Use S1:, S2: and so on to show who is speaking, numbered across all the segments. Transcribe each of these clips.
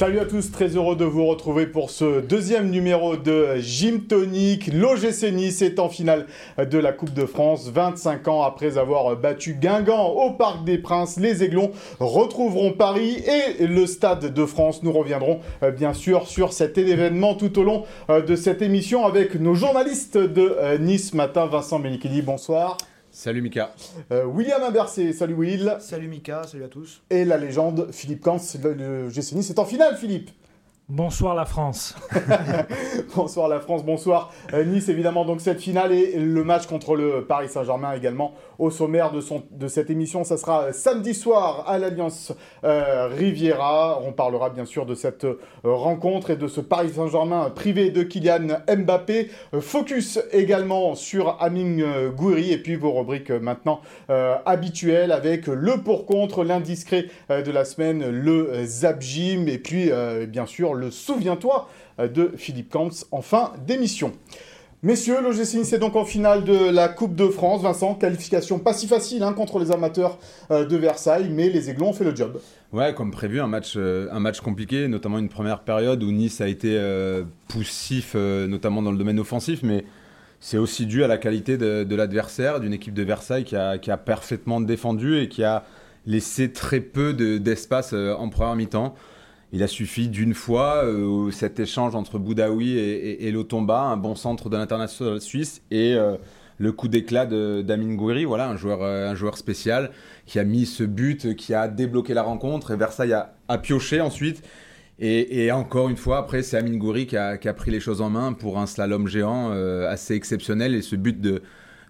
S1: Salut à tous, très heureux de vous retrouver pour ce deuxième numéro de Gym Tonic. L'OGC Nice est en finale de la Coupe de France. 25 ans après avoir battu Guingamp au Parc des Princes, les Aiglons retrouveront Paris et le Stade de France. Nous reviendrons euh, bien sûr sur cet événement tout au long euh, de cette émission avec nos journalistes de euh, Nice matin. Vincent Benikidi, bonsoir.
S2: Salut Mika.
S1: Euh, William Imbercé, salut Will.
S3: Salut Mika, salut à tous.
S1: Et la légende Philippe Kans, le, le GC Nice est en finale Philippe.
S4: Bonsoir la France.
S1: bonsoir la France, bonsoir Nice évidemment. Donc cette finale et le match contre le Paris Saint-Germain également au sommaire de, cette émission. Ça sera samedi soir à l'Alliance euh, Riviera. On parlera bien sûr de cette euh, rencontre et de ce Paris Saint-Germain privé de Kylian Mbappé. Euh, focus également sur Amine euh, Gouiri et puis vos rubriques maintenant habituelles avec le pour-contre, l'indiscret de la semaine, le Zap Gym et puis bien sûr le Souviens-toi de Philippe Camps en fin d'émission. Messieurs, l'OGC Nice est donc en finale de la Coupe de France. Vincent, qualification pas si facile hein, contre les amateurs euh, de Versailles, mais les Aiglons ont fait le job.
S2: Ouais, comme prévu, un match, euh, un match compliqué, notamment une première période où Nice a été euh, poussif, euh, notamment dans le domaine offensif, mais c'est aussi dû à la qualité de, l'adversaire, d'une équipe de Versailles qui a, qui a, parfaitement défendu et qui a laissé très peu d'espace de, en première mi-temps. Il a suffi d'une fois euh, cet échange entre Boudaoui et, et, Lotomba, un bon centre de l'international suisse, et euh, le coup d'éclat d'Amin Gouiri, voilà, un joueur, euh, un joueur spécial qui a mis ce but, qui a débloqué la rencontre, et Versailles a, pioché ensuite. Et, encore une fois, après, c'est Amin Gouiri qui a, pris les choses en main pour un slalom géant assez exceptionnel, et ce but de,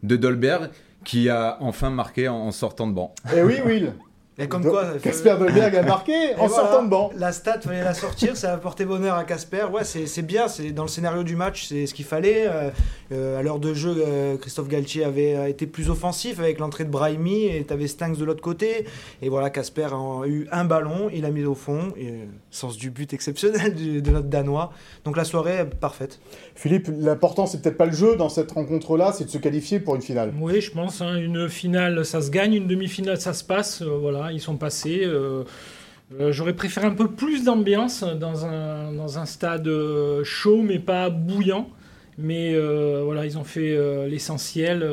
S2: Dolberg qui a enfin marqué en, sortant de banc.
S1: Et oui, Will
S3: et comme quoi,
S1: Casper Dolberg a marqué en voilà, sortant de banc.
S3: La stat, fallait la sortir, ça a apporté bonheur à Casper. Ouais, c'est bien, c'est dans le scénario du match, c'est ce qu'il fallait. Euh, euh, à l'heure de jeu, euh, Christophe Galtier avait été plus offensif avec l'entrée de Brahimi et tu avais Stanks de l'autre côté. Et voilà, Casper a eu un ballon, il a mis au fond, et, sens du but exceptionnel de, de notre Danois. Donc la soirée est parfaite.
S1: Philippe, l'important, c'est peut-être pas le jeu dans cette rencontre-là, c'est de se qualifier pour une finale.
S4: Oui, je pense. Hein, une finale, ça se gagne, une demi-finale, ça se passe. voilà ils sont passés. Euh, euh, J'aurais préféré un peu plus d'ambiance dans un, dans un stade euh, chaud, mais pas bouillant. Mais voilà, ils ont fait l'essentiel.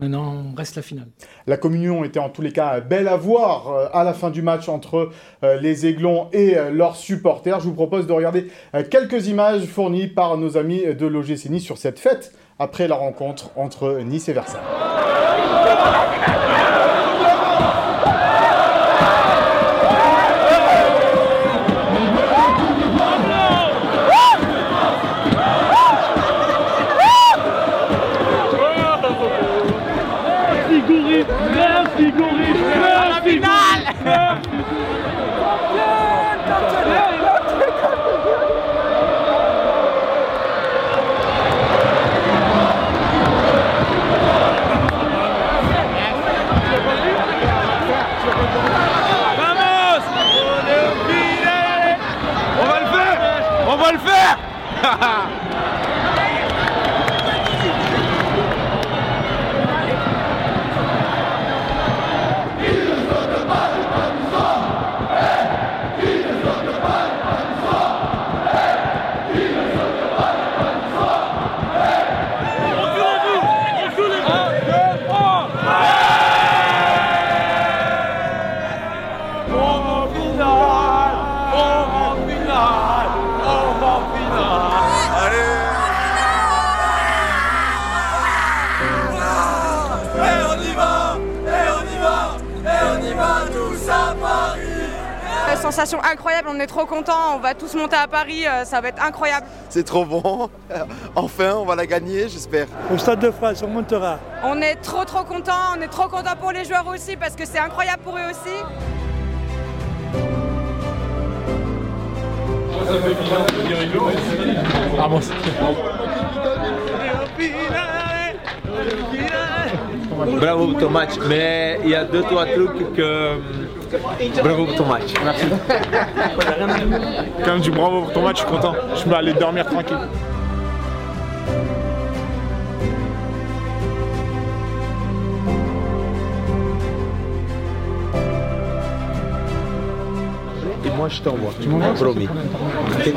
S4: Maintenant, reste la finale.
S1: La communion était en tous les cas belle à voir à la fin du match entre les Aiglons et leurs supporters. Je vous propose de regarder quelques images fournies par nos amis de l'OGC Nice sur cette fête après la rencontre entre Nice et Versailles.
S5: 飞哈哈 sensation incroyable, on est trop contents, on va tous monter à Paris, euh, ça va être incroyable.
S6: C'est trop bon, enfin on va la gagner j'espère.
S7: Au Stade de France, on montera.
S5: On est trop trop contents, on est trop contents pour les joueurs aussi parce que c'est incroyable pour eux aussi.
S8: Ah bon,
S9: Bravo pour ton match, mais il y a deux trois trucs que Bravo pour ton match.
S8: Merci. Quand je dis bravo pour ton match, je suis content. Je peux aller dormir tranquille.
S9: moi je t'envoie.
S1: Tu m'envoies
S9: Promis.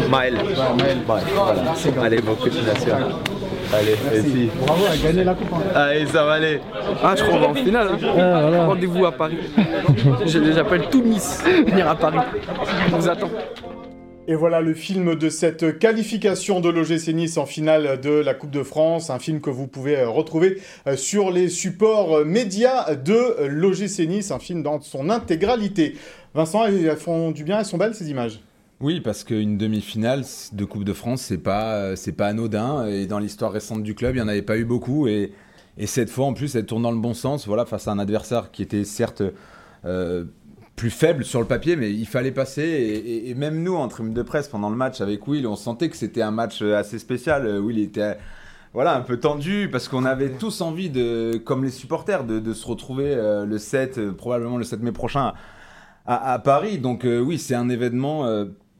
S9: Maël.
S1: Maël.
S9: Voilà. Allez, bonne continuation. Allez, merci.
S1: Bravo, à gagner la coupe. hein.
S9: Allez, ça va aller.
S10: Ah, je crois qu'on va en finale. hein. Rendez-vous à Paris. Je- J'appelle tout Nice venir à Paris. On vous attend.
S1: Et voilà le film de cette qualification de l'OGC Nice en finale de la Coupe de France, un film que vous pouvez euh, retrouver euh, sur les supports euh, médias de l'OGC Nice, un film dans son intégralité. Vincent, elles font du bien, elles sont belles ces images?
S2: Oui, parce qu'une demi-finale de Coupe de France, c'est pas, euh, c'est pas anodin. Et dans l'histoire récente du club, il n'y en avait pas eu beaucoup. Et, et cette fois, en plus, elle tourne dans le bon sens. Voilà, face à un adversaire qui était certes euh, plus faible sur le papier, mais il fallait passer. Et, même nous, en tribune de presse, pendant le match avec Will, on sentait que c'était un match euh, assez spécial. Will était voilà, un peu tendu parce qu'on avait tous envie de, comme les supporters, de, se retrouver le 7, euh, probablement le 7 mai prochain à, Paris. Donc oui, c'est un événement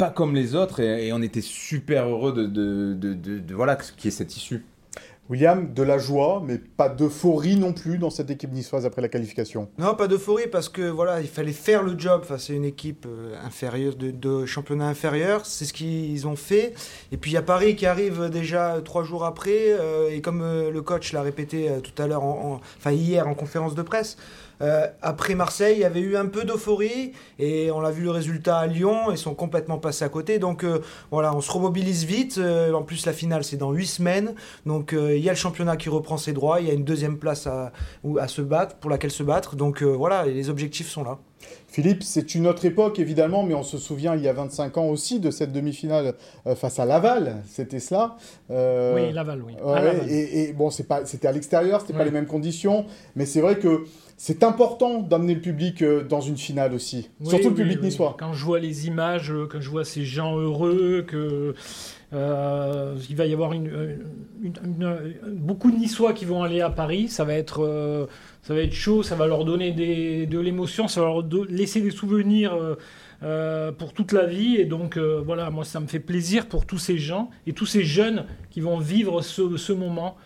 S2: pas comme les autres et, et on était super heureux de, de, de, de- de- voilà qu'il y ait cette issue.
S1: William, de la joie, mais pas d'euphorie non plus dans cette équipe niçoise après la qualification.
S3: Non, pas d'euphorie parce que voilà, il fallait faire le job face à une équipe euh, inférieure de, de championnat inférieur. C'est ce qu'ils ont fait. Et puis il y a Paris qui arrive déjà trois jours après. euh, et comme euh, le coach l'a répété euh, tout à l'heure, en- en- enfin hier en conférence de presse, euh, après Marseille, il y avait eu un peu d'euphorie et on l'a vu le résultat à Lyon. Ils sont complètement passés à côté. Donc euh, voilà, on se remobilise vite. Euh, en plus, la finale c'est dans huit semaines. Donc il y a le championnat qui reprend ses droits. Il y a une deuxième place à, se battre, pour laquelle se battre. Donc voilà, les objectifs sont là.
S1: Philippe, c'est une autre époque évidemment, mais on se souvient il y a 25 ans aussi de cette demi-finale euh, face à Laval, c'était cela. Euh,
S4: Oui, Laval, oui.
S1: Ouais,
S4: À Laval.
S1: et, et bon, c'est pas, c'était à l'extérieur, c'était pas
S4: Oui.
S1: les mêmes conditions, mais c'est vrai que c'est important d'amener le public euh, dans une finale aussi,
S4: Oui,
S1: surtout le public niçois.
S4: Quand je vois les images, quand je vois ces gens heureux, que euh, il va y avoir beaucoup de Niçois qui vont aller à Paris, ça va être, euh, ça va être chaud, ça va leur donner de l'émotion, ça va leur laisser des souvenirs. euh, pour toute la vie. Et donc voilà moi ça me fait plaisir pour tous ces gens et tous ces jeunes qui vont vivre ce, ce moment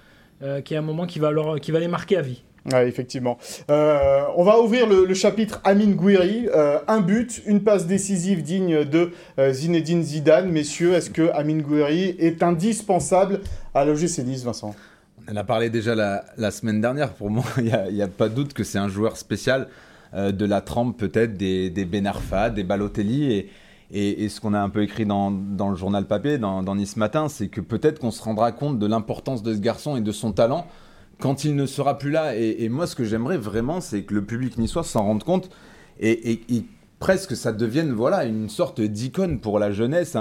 S4: qui est un moment qui va, leur, qui va les marquer à vie
S1: Ouais, effectivement. Euh, on va ouvrir le, chapitre Amin Gouiri. Euh, un but, une passe décisive digne de euh, Zinedine Zidane. Messieurs, est-ce que Amin Gouiri est indispensable à l'OGC Nice, Vincent?
S2: On a parlé déjà la, semaine dernière. Pour moi, il n'y a, pas de doute que c'est un joueur spécial de la trempe peut-être des, des Ben Arfa, des Balotelli. Et, ce qu'on a un peu écrit dans, le journal papier, dans Nice Matin, c'est que peut-être qu'on se rendra compte de l'importance de ce garçon et de son talent quand il ne sera plus là. Et, moi, ce que j'aimerais vraiment, c'est que le public niçois s'en rende compte et, et- et presque ça devienne voilà une sorte d'icône pour la jeunesse,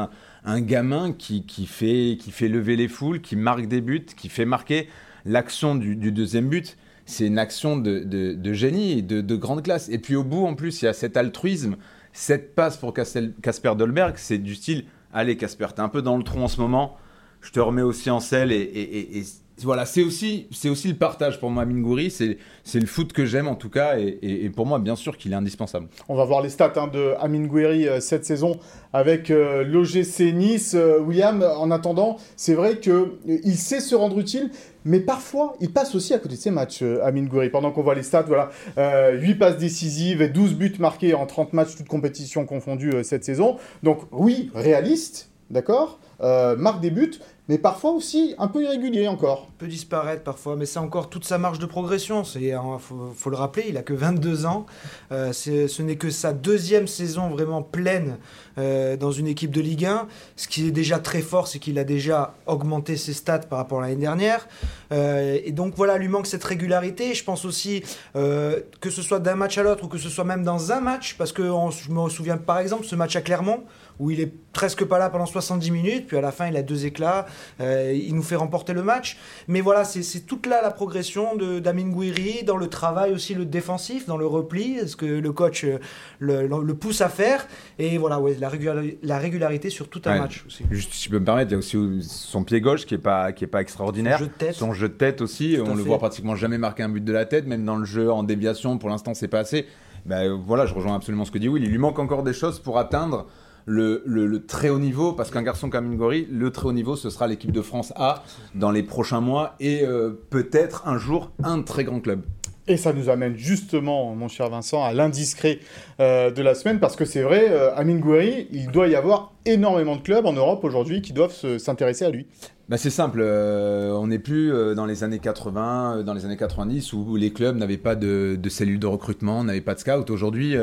S2: un, gamin qui, fait, lever les foules, qui marque des buts, qui fait marquer l'action du, deuxième but. C'est une action de, génie, de, de grande classe. Et puis au bout, en plus, il y a cet altruisme, cette passe pour Casper Dolberg, c'est du style Allez, Casper, t'es un peu dans le trou en ce moment, je te remets aussi en selle. Et voilà, c'est aussi, c'est aussi le partage pour moi, Mingouri. C'est c'est le foot que j'aime en tout cas. Et, pour moi, bien sûr qu'il est indispensable.
S1: On va voir les stats hein, de Amin Gouiri euh, cette saison avec euh, l'OGC Nice. Euh, William, en attendant, c'est vrai qu'il sait se rendre utile, mais parfois, il passe aussi à côté de ses matchs, Amin Gouiri. Pendant qu'on voit les stats, voilà, euh, 8 passes décisives et 12 buts marqués en 30 matchs, toutes compétitions confondues cette saison. Donc oui, réaliste, d'accord euh, Marque des buts, mais parfois aussi un peu irrégulier encore.
S3: peut disparaître parfois, mais c'est encore toute sa marge de progression. C'est, hein, faut, faut le rappeler, il a que 22 ans. Euh, ce n'est que sa deuxième saison vraiment pleine euh, dans une équipe de Ligue 1. Ce qui est déjà très fort, c'est qu'il a déjà augmenté ses stats par rapport à l'année dernière. Et donc voilà, lui manque cette régularité. Je pense aussi que ce soit d'un match à l'autre ou que ce soit même dans un match, parce que je me souviens par exemple ce match à Clermont où il est presque pas là pendant 70 minutes, puis à la fin il a deux éclats, euh, il nous fait remporter le match. Mais voilà, c'est toute là la progression de d'Amin Gouiri, dans le travail aussi, le défensif, dans le repli, ce que le coach euh, le, le- le pousse à faire. Et voilà, ouais, la, régulari- la régularité sur tout un
S2: Ouais.
S3: match aussi.
S2: Juste, si je peux me permettre, il y a aussi son pied gauche qui est pas, qui est pas extraordinaire.
S3: Son jeu de tête.
S2: Son jeu de tête aussi.
S3: Tout
S2: on le
S3: fait.
S2: voit pratiquement jamais marquer un but de la tête, même dans le jeu en déviation. Pour l'instant, c'est pas assez. Ben, voilà, je rejoins absolument ce que dit Will. Il lui manque encore des choses pour atteindre le, le- le très haut niveau, parce qu'un garçon comme Ingori, le très haut niveau, ce sera l'équipe de France A dans les prochains mois et euh, peut-être un jour un très grand club.
S1: Et ça nous amène justement, mon cher Vincent, à l'indiscret euh, de la semaine, parce que c'est vrai, euh, Amin Gouiri, il doit y avoir énormément de clubs en Europe aujourd'hui qui doivent se- s'intéresser à lui.
S2: Bah c'est simple, euh, on n'est plus dans les années 80, euh, dans les années 90 où les clubs n'avaient pas de, de cellules de recrutement, n'avaient pas de scout. Aujourd'hui,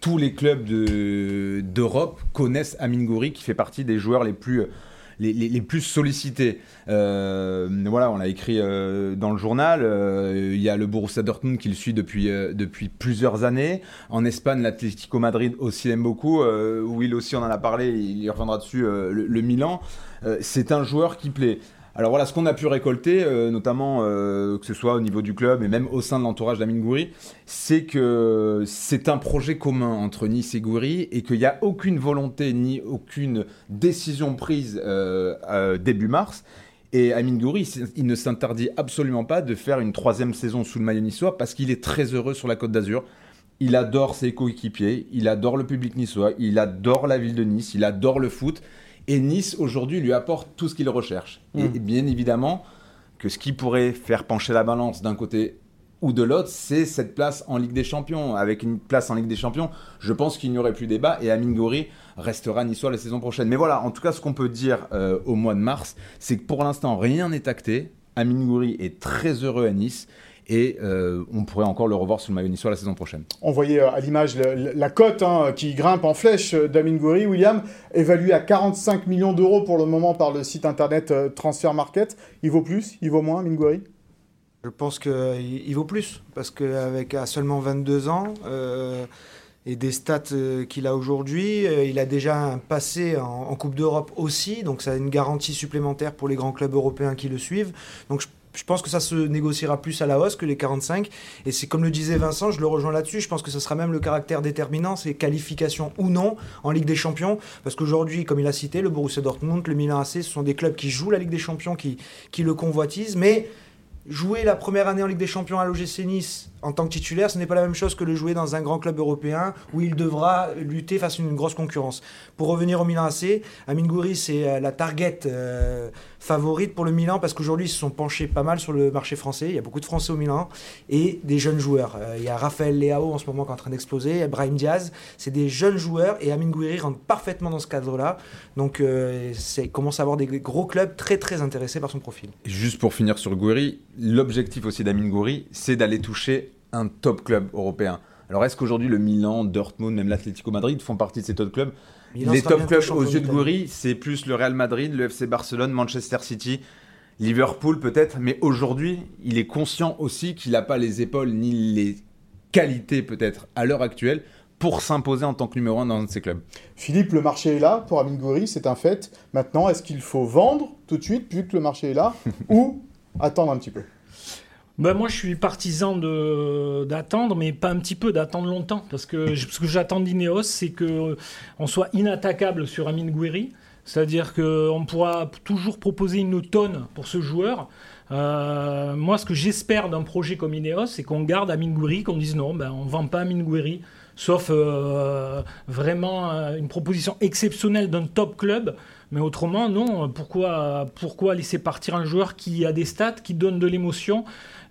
S2: tous les clubs de- d'Europe connaissent Amin Gouiri qui fait partie des joueurs les plus, les, plus sollicités. Euh, voilà, on l'a écrit euh, dans le journal. euh, Il y a le Borussia Dortmund qui le suit depuis, depuis plusieurs années. En Espagne, l'Atlético Madrid aussi l'aime beaucoup. Will aussi, on en a parlé, il reviendra dessus, le, Milan. C'est un joueur qui plaît. Alors voilà, ce qu'on a pu récolter, euh, notamment euh, que ce soit au niveau du club et même au sein de l'entourage d'Amin Gouiri, c'est que c'est un projet commun entre Nice et Gouiri et qu'il n'y a aucune volonté ni aucune décision prise euh, début mars. Et Amin Gouiri, il- il ne s'interdit absolument pas de faire une troisième saison sous le maillot niçois parce qu'il est très heureux sur la Côte d'Azur. Il adore ses coéquipiers, il adore le public niçois, il adore la ville de Nice, il adore le foot. Et Nice, aujourd'hui, lui apporte tout ce qu'il recherche. Et,
S1: Mm.
S2: et bien évidemment que ce qui pourrait faire pencher la balance d'un côté ou de l'autre, c'est cette place en Ligue des Champions. Avec une place en Ligue des Champions, je pense qu'il n'y aurait plus débat et Amin Gouiri restera niçois la saison prochaine. Mais voilà, en tout cas, ce qu'on peut dire euh, au mois de mars, c'est que pour l'instant, rien n'est acté. Amin Gouiri est très heureux à Nice et euh, on pourrait encore le revoir sur le maillot niçois la saison prochaine.
S1: On voyait euh, à l'image la cote hein, qui grimpe en flèche euh, d'Amin Gouiri, William, évalué à 45 millions d'euros pour le moment par le site internet Transfer Market. Il vaut plus Il vaut moins, Amin Gouiri
S3: Je pense qu'il il vaut plus, parce qu'avec à seulement 22 ans euh, et des stats qu'il a aujourd'hui, il a déjà un passé en, en Coupe d'Europe aussi, donc ça a une garantie supplémentaire pour les grands clubs européens qui le suivent. Donc je, je pense que ça se négociera plus à la hausse que les 45. Et c'est comme le disait Vincent, je le rejoins là-dessus, je pense que ce sera même le caractère déterminant, c'est qualification ou non en Ligue des Champions, parce qu'aujourd'hui, comme il a cité, le Borussia Dortmund, le Milan AC, ce sont des clubs qui jouent la Ligue des Champions, qui, qui le convoitisent, mais jouer la première année en Ligue des Champions à l'OGC Nice en tant que titulaire, ce n'est pas la même chose que le jouer dans un grand club européen où il devra lutter face à une grosse concurrence. Pour revenir au Milan AC, Amin Gouiri, c'est euh, la target euh, favorite pour le Milan parce qu'aujourd'hui, ils se sont penchés pas mal sur le marché français. Il y a beaucoup de Français au Milan et des jeunes joueurs. Euh, il y a Raphaël Leao en ce moment qui est en train d'exploser, Brahim Diaz. C'est des jeunes joueurs et Amin Gouiri rentre parfaitement dans ce cadre-là. Donc, euh, c'est- commence à avoir des gros clubs très très intéressés par son profil.
S2: Juste pour finir sur Gouiri, l'objectif aussi d'Amin Gouiri, c'est d'aller toucher un top club européen. Alors est-ce qu'aujourd'hui le Milan, Dortmund, même l'Atlético Madrid font partie de ces top clubs?
S3: Milan
S2: Les top clubs aux yeux de. Gouiri, c'est plus le Real Madrid, le FC Barcelone, Manchester City, Liverpool peut-être, mais aujourd'hui, il est conscient aussi qu'il n'a pas les épaules ni les qualités peut-être à l'heure actuelle pour s'imposer en tant que numéro un dans un de ces clubs.
S1: Philippe, le marché est là pour Amin Gouiri, c'est un fait. Maintenant, est-ce qu'il faut vendre tout de suite, vu que le marché est là, ou attendre un petit peu?
S4: Ben moi, je suis partisan de d'attendre, mais pas un petit peu, d'attendre longtemps. Parce que ce que j'attends d'Ineos, c'est que on soit inattaquable sur Amin Gouiri. C'est-à-dire qu'on pourra toujours proposer une tonne pour ce joueur. Euh, moi, ce que j'espère d'un projet comme Ineos, c'est qu'on garde Amin Gouiri, qu'on dise non, ben, on ne vend pas Amin Gouiri, sauf euh, vraiment euh, une proposition exceptionnelle d'un top club. Mais autrement, non. Pourquoi, pourquoi laisser partir un joueur qui a des stats, qui donne de l'émotion,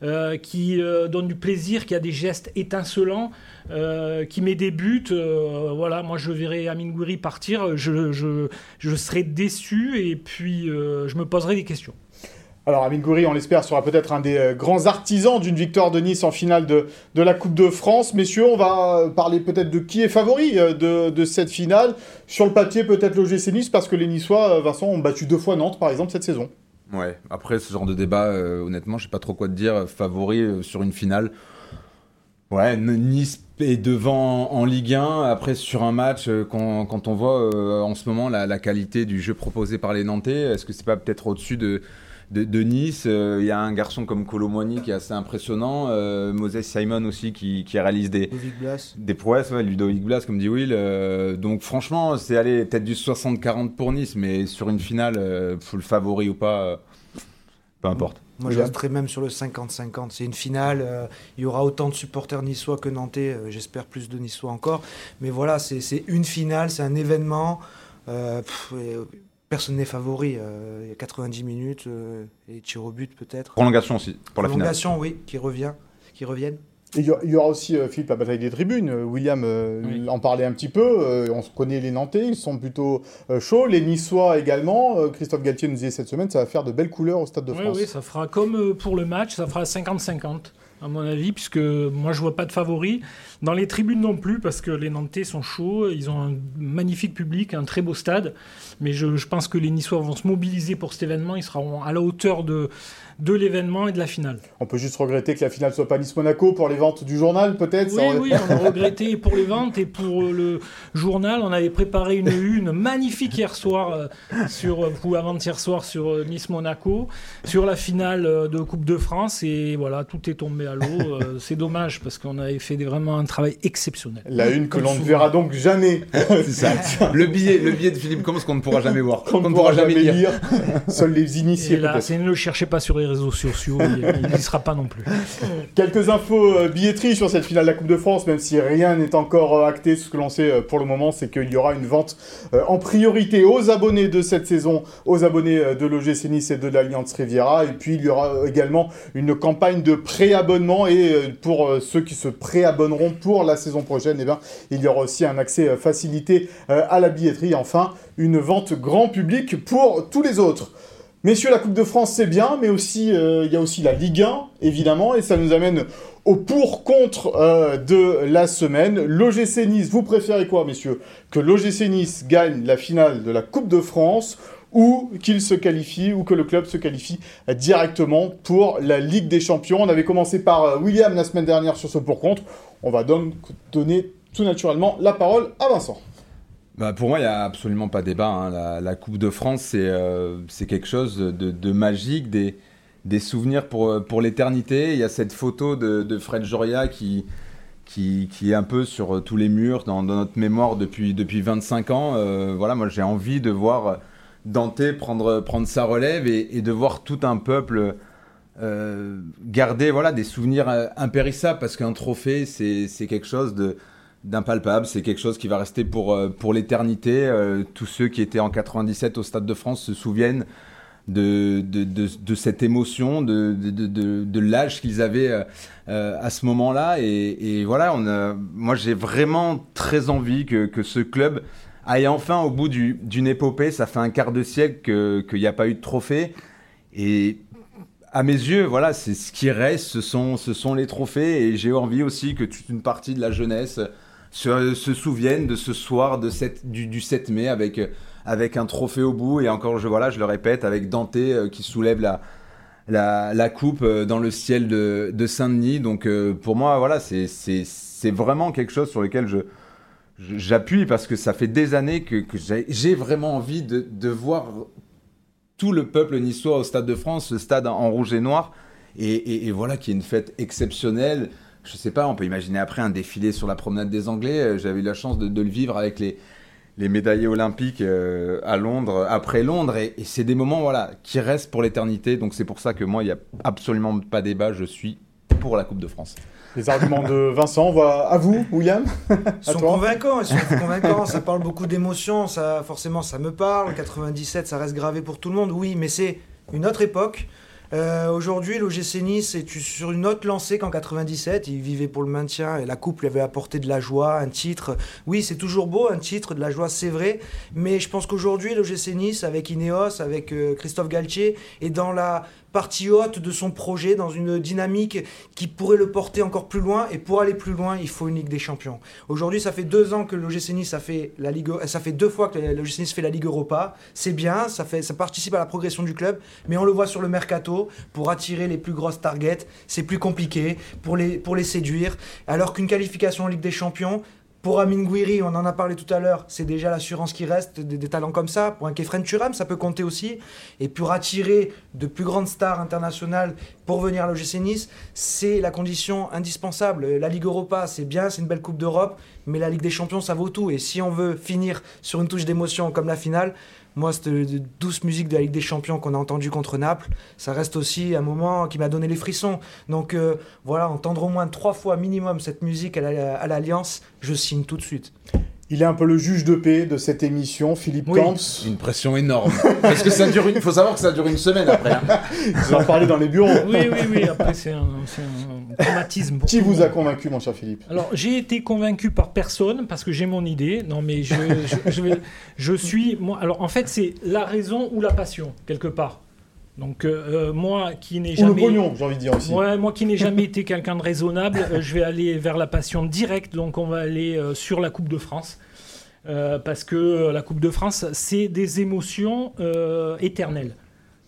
S4: euh, qui euh, donne du plaisir, qui a des gestes étincelants, euh, qui met des buts Voilà, moi je verrai Amin Gouiri partir, je, serai déçu et puis je me poserai des questions.
S1: Alors, Amin Gouiri, on l'espère, sera peut-être un des grands artisans d'une victoire de Nice en finale de, la Coupe de France. Messieurs, on va parler peut-être de qui est favori de, cette finale. Sur le papier, peut-être l'OGC Nice, parce que les Niçois, Vincent, ont battu deux fois Nantes, par exemple, cette saison.
S2: Après ce genre de débat, euh, honnêtement, je sais pas trop quoi te dire. Favori euh, sur une finale. Ouais, Nice est devant en Ligue 1. Après, sur un match, euh, quand, on voit euh, en ce moment la, la qualité du jeu proposé par les Nantais, est-ce que c'est pas peut-être au-dessus de, de, de Nice Euh, Il y a un garçon comme Colomboigny qui est assez impressionnant. Euh, Moses Simon aussi qui, qui réalise des, des prouesses, ouais, Ludovic Blas, comme dit Will. Euh, donc franchement, c'est aller peut-être du 60-40 pour Nice, mais sur une finale, faut le favori ou pas, peu importe.
S3: Moi, je resterai même sur le 50-50. C'est une finale. euh, il y aura autant de supporters niçois que nantais. euh, J'espère plus de niçois encore. Mais voilà, c'est une finale, c'est un événement. euh, pff, personne n'est favori. euh, Il y a 90 minutes euh, et tir au but peut-être.
S2: Prolongation aussi, pour la finale.
S3: Prolongation, oui, qui revient. qui reviennent.
S1: Et il y aura aussi, euh, Philippe, la bataille des tribunes. Euh, William euh,
S4: Oui.
S1: en parlait un petit peu. Euh, on se connaît les Nantais, ils sont plutôt euh, chauds. Les Niçois également. Euh, Christophe Galtier nous disait cette semaine, ça va faire de belles couleurs au Stade de
S4: Oui,
S1: France.
S4: oui, ça fera comme pour le match, ça fera 50-50, à mon avis, puisque moi je vois pas de favoris. Dans les tribunes non plus, parce que les Nantais sont chauds, ils ont un magnifique public, un très beau stade. Mais je, je pense que les Niçois vont se mobiliser pour cet événement, ils seront à la hauteur de, de l'événement et de la finale.
S1: On peut juste regretter que la finale soit pas Nice-Monaco pour les ventes du journal, peut-être.
S4: Oui,
S1: ça
S4: oui, on a regretté pour les ventes et pour le journal. On avait préparé une une magnifique hier soir, euh, sur, euh, ou avant-hier soir, sur euh, Nice-Monaco, sur la finale de Coupe de France. Et voilà, tout est tombé à l'eau. C'est dommage parce qu'on avait fait vraiment un travail exceptionnel.
S1: La une que l'on ne verra donc jamais.
S2: Ça. le billet, le billet de Philippe Combes qu'on ne pourra jamais voir,
S1: qu'on ne pourra jamais lire. Seuls les initiés
S4: Et là, ne le cherchez pas sur les réseaux sociaux, il n'y sera pas non plus.
S1: Quelques infos euh, billetterie sur cette finale de la Coupe de France, même si rien n'est encore euh, acté. Ce que l'on sait euh, pour le moment, c'est qu'il y aura une vente en priorité aux abonnés de cette saison, aux abonnés de l'OGC Nice et de l'Alliance Riviera. Et puis il y aura également une campagne de préabonnement. Et pour ceux qui se préabonneront pour la saison prochaine, eh ben, il y aura aussi un accès euh, facilité euh, à la billetterie. Enfin, une vente grand public pour tous les autres. Messieurs, la Coupe de France, c'est bien, mais aussi euh, il y a aussi la Ligue 1, évidemment, et ça nous amène au pour-contre de la semaine. L'OGC Nice, vous préférez quoi, messieurs? Que l'OGC Nice gagne la finale de la Coupe de France ou qu'il se qualifie, ou que le club se qualifie directement pour la Ligue des Champions. On avait commencé par euh, William la semaine dernière sur ce pour-contre. On va donc donner tout naturellement la parole à Vincent.
S2: Bah, pour moi, il n'y a absolument pas débat. hein. La, Coupe de France, c'est euh, quelque chose de, magique, des, souvenirs pour, euh, pour l'éternité. Il y a cette photo de, Fred Joria qui, qui, est un peu sur tous les murs dans, notre mémoire depuis, depuis 25 ans. Voilà, moi, j'ai envie de voir Dante prendre, prendre sa relève et, de voir tout un peuple euh, garder voilà, des souvenirs euh, impérissables parce qu'un trophée, c'est quelque chose de d'impalpable, c'est quelque chose qui va rester pour, euh, pour l'éternité. Tous ceux qui étaient en 97 au Stade de France se souviennent de, de, de, cette émotion, de, de, l'âge qu'ils avaient à ce moment-là. Et, voilà, on moi j'ai vraiment très envie que, que ce club aille enfin au bout du- d'une épopée. Ça fait un quart de siècle qu'il n'y a pas eu de trophée. Et à mes yeux, voilà, c'est ce qui reste, ce sont, les trophées. Et j'ai envie aussi que toute une partie de la jeunesse se, souvienne de ce soir de du, du 7 mai avec, avec un trophée au bout. Et encore, je, voilà, je le répète, avec Dante euh, qui soulève la, coupe euh, dans le ciel de, de Saint-Denis. Donc euh, pour moi, voilà, c'est vraiment quelque chose sur lequel je- j'appuie parce que ça fait des années que, j'ai vraiment envie de, voir tout le peuple niçois au Stade de France, ce stade en rouge et noir, et, voilà qui est une fête exceptionnelle. Je sais pas, on peut imaginer après un défilé sur la promenade des Anglais. Euh, J'avais eu la chance de, le vivre avec les, médaillés olympiques euh, à Londres, après Londres, et, et c'est des moments voilà qui restent pour l'éternité. Donc c'est pour ça que moi, il n'y a absolument pas débat. Je suis pour la Coupe de France.
S1: Les arguments de Vincent, on va à vous, William
S3: Ils sont
S1: toi
S3: convaincants, ils sont convaincants, ça parle beaucoup d'émotions, ça forcément ça me parle. 97, ça reste gravé pour tout le monde, oui, mais c'est une autre époque. Euh, Aujourd'hui, l'OGC Nice est sur une autre lancée qu'en 97. Il vivait pour le maintien et la coupe lui avait apporté de la joie, un titre. Oui, c'est toujours beau, un titre, de la joie, c'est vrai. Mais je pense qu'aujourd'hui, l'OGC Nice, avec Ineos, avec euh, Christophe Galtier, est dans la partie haute de son projet, dans une dynamique qui pourrait le porter encore plus loin. Et pour aller plus loin, il faut une Ligue des Champions. Aujourd'hui, ça fait deux ans que l'OGC Nice a fait la Ligue, euh, ça fait deux fois que l'OGC Nice fait la Ligue Europa. C'est bien, ça fait, ça participe à la progression du club, mais on le voit sur le mercato pour attirer les plus grosses targets, c'est plus compliqué pour les séduire. Alors qu'une qualification en Ligue des Champions. Pour Amin Gouiri, on en a parlé tout à l'heure, c'est déjà l'assurance qui reste des, talents comme ça. Pour un Kefren Turam, ça peut compter aussi. Et pour attirer de plus grandes stars internationales pour venir à l'OGC Nice, c'est la condition indispensable. La Ligue Europa, c'est bien, c'est une belle Coupe d'Europe, mais la Ligue des Champions, ça vaut tout. Et si on veut finir sur une touche d'émotion comme la finale, moi, cette douce musique de la Ligue des Champions qu'on a entendue contre Naples, ça reste aussi un moment qui m'a donné les frissons. Donc euh, voilà, entendre au moins trois fois minimum cette musique à la- à l'Alliance, je signe tout de suite.
S1: Il est un peu le juge de paix de cette émission, Philippe
S3: Oui.
S1: Camps.
S2: Une pression énorme. Parce que ça dure une... faut savoir que ça dure une semaine après. hein.
S1: Vous en parlez dans les bureaux.
S4: Oui, oui, oui. Après, c'est un, c'est un traumatisme.
S1: Qui vous a convaincu, mon cher Philippe
S4: Alors, j'ai été convaincu par personne parce que j'ai mon idée. Non, mais je, je, je vais- je suis. Moi, alors, en fait, c'est la raison ou la passion, quelque part. Donc, euh, euh, moi qui n'ai
S1: Ou
S4: jamais.
S1: le pognon, j'ai envie de dire aussi.
S4: Ouais, moi qui n'ai jamais été quelqu'un de raisonnable, euh, je vais aller vers la passion directe. Donc, on va aller euh, sur la Coupe de France. Parce que la Coupe de France, c'est des émotions éternelles.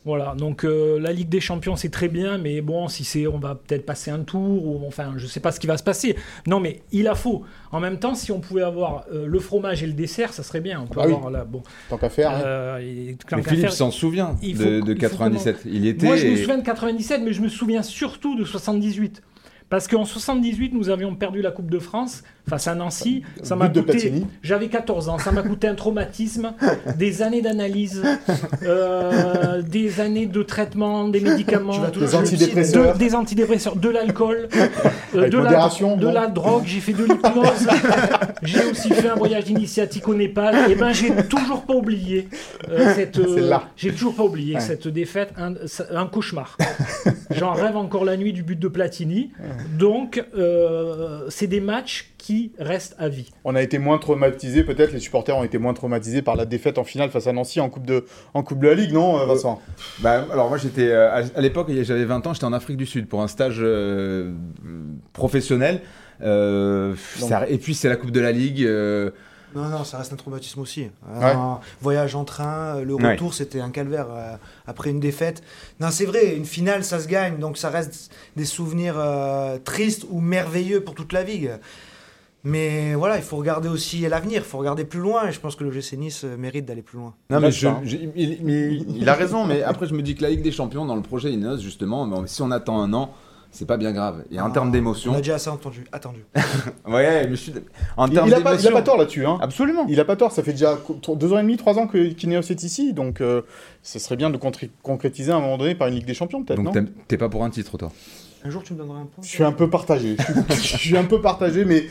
S4: Voilà, donc euh, la Ligue des Champions, c'est très bien, mais bon, si c'est, on va peut-être passer un tour, ou enfin, je sais pas ce qui va se passer. Non, mais il a faut. En même temps, si on pouvait avoir euh, le fromage et le dessert, ça serait bien. On peut
S1: Ah oui.
S4: avoir là, bon.
S1: Tant qu'à faire. hein.
S4: Euh, et tant
S2: Mais
S4: qu'à
S2: Philippe s'en souvient
S4: il
S2: de,
S4: faut-
S2: de
S4: il faut
S2: 97. Il était.
S4: moi, je me souviens de 97, mais je me souviens surtout de 78. Parce qu'en 78, nous avions perdu la Coupe de France face à Nancy. Ça m'a coûté. J'avais 14 ans. Ça m'a coûté un traumatisme, des années d'analyse, euh, des années de traitement, des médicaments,
S1: Des antidépresseurs.
S4: de- des antidépresseurs, de l'alcool, euh, de, la, de la drogue. J'ai fait de l'hypnose. j'ai aussi fait un voyage initiatique au Népal. Et ben, j'ai toujours pas oublié euh, cette. euh, j'ai toujours pas oublié
S1: Ouais.
S4: cette défaite, un, un cauchemar. J'en rêve encore la nuit du but de Platini. Donc, euh, c'est des matchs qui restent à vie.
S1: On a été moins traumatisés, peut-être les supporters ont été moins traumatisés par la défaite en finale face à Nancy en Coupe de, en coupe de la Ligue, non, euh, Vincent?
S2: Bah, alors moi j'étais euh, à, l'époque j'avais 20 ans j'étais en Afrique du Sud pour un stage euh, professionnel Euh, ça- et puis c'est la Coupe de la Ligue euh,
S3: Non, non, ça reste un traumatisme aussi.
S1: Ouais.
S3: Un voyage en train, le
S2: Ouais.
S3: retour, c'était un calvaire euh, après une défaite. Non, c'est vrai, une finale, ça se gagne, donc ça reste des souvenirs euh, tristes ou merveilleux pour toute la vie. Mais voilà, il faut regarder aussi à l'avenir, il faut regarder plus loin, et je pense que le GC Nice euh, mérite d'aller plus loin.
S2: Non, mais je- je- il, a raison, mais après je me dis que la Ligue des Champions, dans le projet Ineos, justement, si on attend un an, c'est pas bien grave. Et en
S3: Ah,
S2: termes
S3: On
S2: d'émotion.
S3: a déjà assez entendu, attendu.
S2: Ouais, mais je suis. En
S1: Il,
S2: termes
S1: il a pas, il a pas tort là-dessus. Hein.
S2: Absolument.
S1: Il a pas tort, ça fait déjà deux ans et demi, trois ans que qu'Ineos est ici, donc euh, ce serait bien de concrétiser à un moment donné par une Ligue des Champions, peut-être,
S2: Donc t'es pas pour un titre, toi?
S3: Un jour, tu me donneras un point
S1: Je suis un peu partagé. Je suis, je suis un peu partagé, mais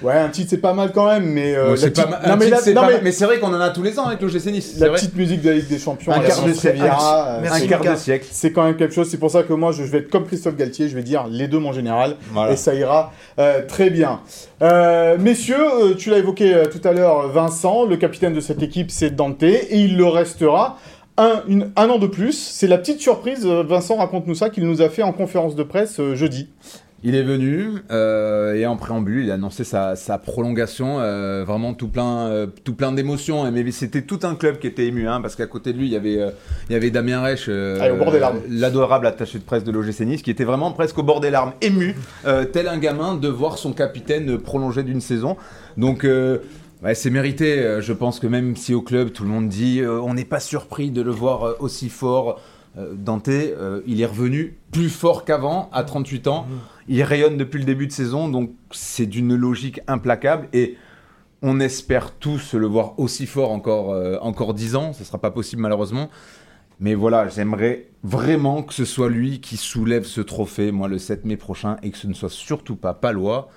S1: ouais, un titre c'est pas mal quand même. Mais euh,
S2: c'est
S1: petite-
S2: pas
S1: non, mais mais
S2: mais vrai qu'on en a tous les ans avec le GC Nice.
S1: la
S2: vrai.
S1: petite musique de la Ligue des Champions,
S2: Un quart de siècle.
S1: Euh,
S3: Merci,
S2: un quart de
S3: Lucas.
S2: siècle.
S1: c'est quand même quelque chose. C'est pour ça que moi, je, vais être comme Christophe Galtier, je vais dire les deux, mon général,
S2: Voilà.
S1: et ça ira euh, très bien. Euh, messieurs, tu l'as évoqué tout à l'heure, Vincent, le capitaine de cette équipe, c'est Dante, et il le restera. Un, une- un an de plus, c'est la petite surprise, euh, Vincent raconte-nous ça, qu'il nous a fait en conférence de presse euh, jeudi.
S2: Il est venu euh, et en préambule, il a annoncé sa, sa prolongation, euh, vraiment tout plein, euh, tout plein d'émotions. Mais c'était tout un club qui était ému, hein, parce qu'à côté de lui, il y avait, il y avait Damien Reich,
S1: larmes.
S2: l'adorable attaché de presse de l'OGC Nice, qui était vraiment presque au bord des larmes, ému, tel un gamin de voir son capitaine prolongé d'une saison. Donc Ouais, c'est mérité. Euh, Je pense que même si au club, tout le monde dit euh, on n'est pas surpris de le voir euh, aussi fort. euh, Dante, euh, il est revenu plus fort qu'avant, à 38 ans. Il rayonne depuis le début de saison, donc c'est d'une logique implacable. Et on espère tous le voir aussi fort encore, encore 10 ans. Ce ne sera pas possible malheureusement. Mais voilà, j'aimerais vraiment que ce soit lui qui soulève ce trophée, moi, le 7 mai prochain, et que ce ne soit surtout pas Palois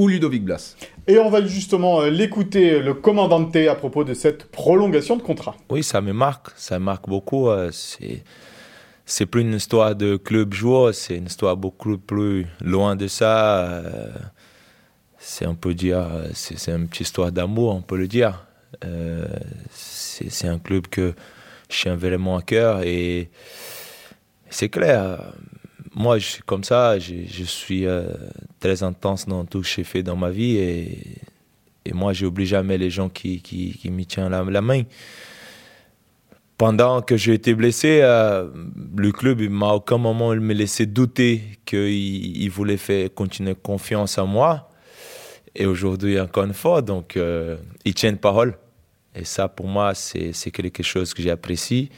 S2: ou Ludovic Blas.
S1: Et on va justement euh, l'écouter, le commandante à propos de cette prolongation de contrat.
S11: Oui, ça me marque, ça me marque beaucoup. euh, C'est c'est plus une histoire de club joueur, c'est une histoire beaucoup plus loin de ça. euh, C'est on peut dire, euh, c'est c'est une petite histoire d'amour, on peut le dire. Euh, C'est c'est un club que je tiens vraiment à cœur et c'est clair. Moi, je suis comme ça, je, suis euh, très intense dans tout ce que j'ai fait dans ma vie et, et moi, j'oublie jamais les gens qui, qui, me tiennent la, main. Pendant que j'ai été blessé, euh, le club, il m'a aucun moment me laissé douter qu'il il voulait faire continuer confiance en moi. Et aujourd'hui, encore une fois, donc, euh, ils tiennent parole. Et ça, pour moi, c'est quelque chose que j'apprécie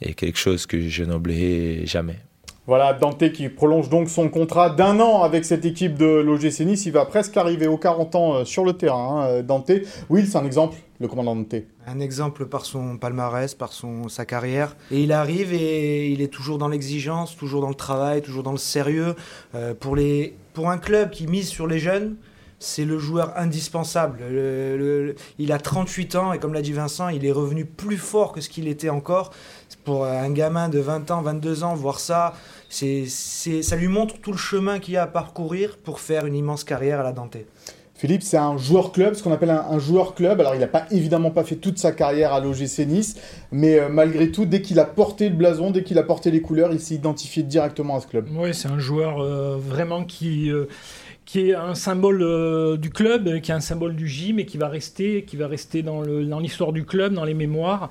S11: et quelque chose que je n'oublierai jamais.
S1: Voilà, Dante qui prolonge donc son contrat d'un an avec cette équipe de l'OGC Nice. Il va presque arriver aux 40 ans euh, sur le terrain, hein, Dante. Will, c'est un exemple, le commandant Dante.
S3: Un exemple par son palmarès, par son, sa carrière. Et il arrive et il est toujours dans l'exigence, toujours dans le travail, toujours dans le sérieux. Euh, pour, les, pour un club qui mise sur les jeunes, c'est le joueur indispensable. Le- le- le- il a 38 ans et comme l'a dit Vincent, il est revenu plus fort que ce qu'il était encore. Pour un gamin de 20 ans, 22 ans, voir ça, c'est, c'est, ça lui montre tout le chemin qu'il y a à parcourir pour faire une immense carrière à la Dante.
S1: Philippe, c'est un joueur club, ce qu'on appelle un, un, joueur club. Alors, il n'a pas évidemment pas fait toute sa carrière à l'OGC Nice, mais euh, malgré tout, dès qu'il a porté le blason, dès qu'il a porté les couleurs, il s'est identifié directement à ce club.
S4: Oui, c'est un joueur euh, vraiment qui. Euh, qui est un symbole euh, du club, qui est un symbole du gym et qui va rester, qui va rester dans l'histoire du club, dans les mémoires.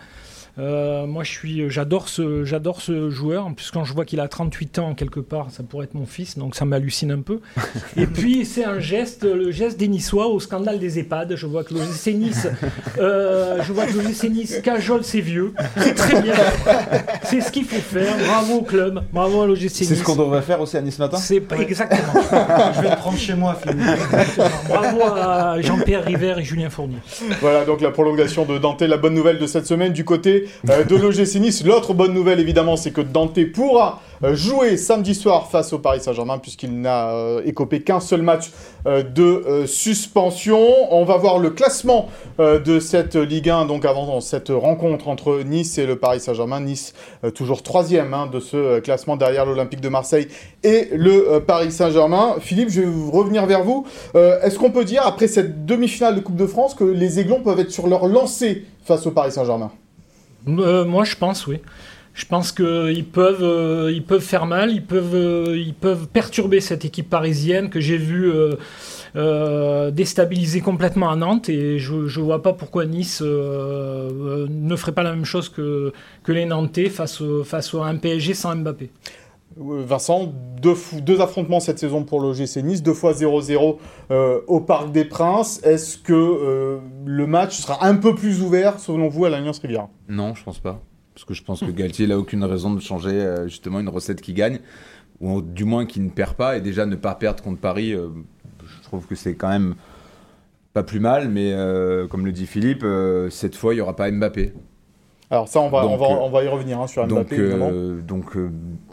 S4: Euh, moi, je suis, j'adore ce, j'adore ce joueur. En plus, quand je vois qu'il a 38 ans quelque part, ça pourrait être mon fils, donc ça m'hallucine un peu. Et puis, c'est un geste, le geste des Niçois au scandale des EHPAD. Je vois que l'OGC Nice, euh, je vois que l'OGC Nice cajole ses vieux. C'est très bien. C'est ce qu'il faut faire. Bravo au club. Bravo à l'OGC Nice.
S2: C'est ce qu'on devrait faire aussi à Nice matin.
S4: C'est pas exactement.
S3: je vais le prendre chez moi, Philippe.
S4: Bravo à Jean-Pierre River et Julien Fournier.
S1: Voilà donc la prolongation de Dante. La bonne nouvelle de cette semaine du côté euh, de l'OGC Nice. L'autre bonne nouvelle, évidemment, c'est que Dante pourra euh, jouer samedi soir face au Paris Saint-Germain, puisqu'il n'a euh, écopé qu'un seul match de suspension. On va voir le classement de cette Ligue 1, donc avant cette rencontre entre Nice et le Paris Saint-Germain. Nice, toujours troisième hein, de ce classement derrière l'Olympique de Marseille et le Paris Saint-Germain. Philippe, je vais revenir vers vous. Est-ce qu'on peut dire, après cette demi-finale de Coupe de France, que les Aiglons peuvent être sur leur lancée face au Paris Saint-Germain?
S4: Euh, moi, je pense, oui. Je pense qu'ils peuvent, euh, ils peuvent faire mal, ils peuvent, euh, ils peuvent perturber cette équipe parisienne que j'ai vue déstabiliser complètement à Nantes. Et je ne vois pas pourquoi Nice ne ferait pas la même chose que, que les Nantais face, face à un PSG sans Mbappé.
S1: Vincent, deux, affrontements cette saison pour l'OGC Nice, deux fois 0-0 au Parc des Princes. Est-ce que le match sera un peu plus ouvert, selon vous, à l'Alliance Rivière
S2: Non, je pense pas. Parce que je pense que Galtier n'a aucune raison de changer euh, justement une recette qui gagne, ou du moins qui ne perd pas. Et déjà, ne pas perdre contre Paris, euh, je trouve que c'est quand même pas plus mal. Mais euh, comme le dit Philippe, cette fois, il n'y aura pas Mbappé.
S1: Alors ça, on va, on va, on va y revenir hein, sur Mbappé.
S2: Donc, donc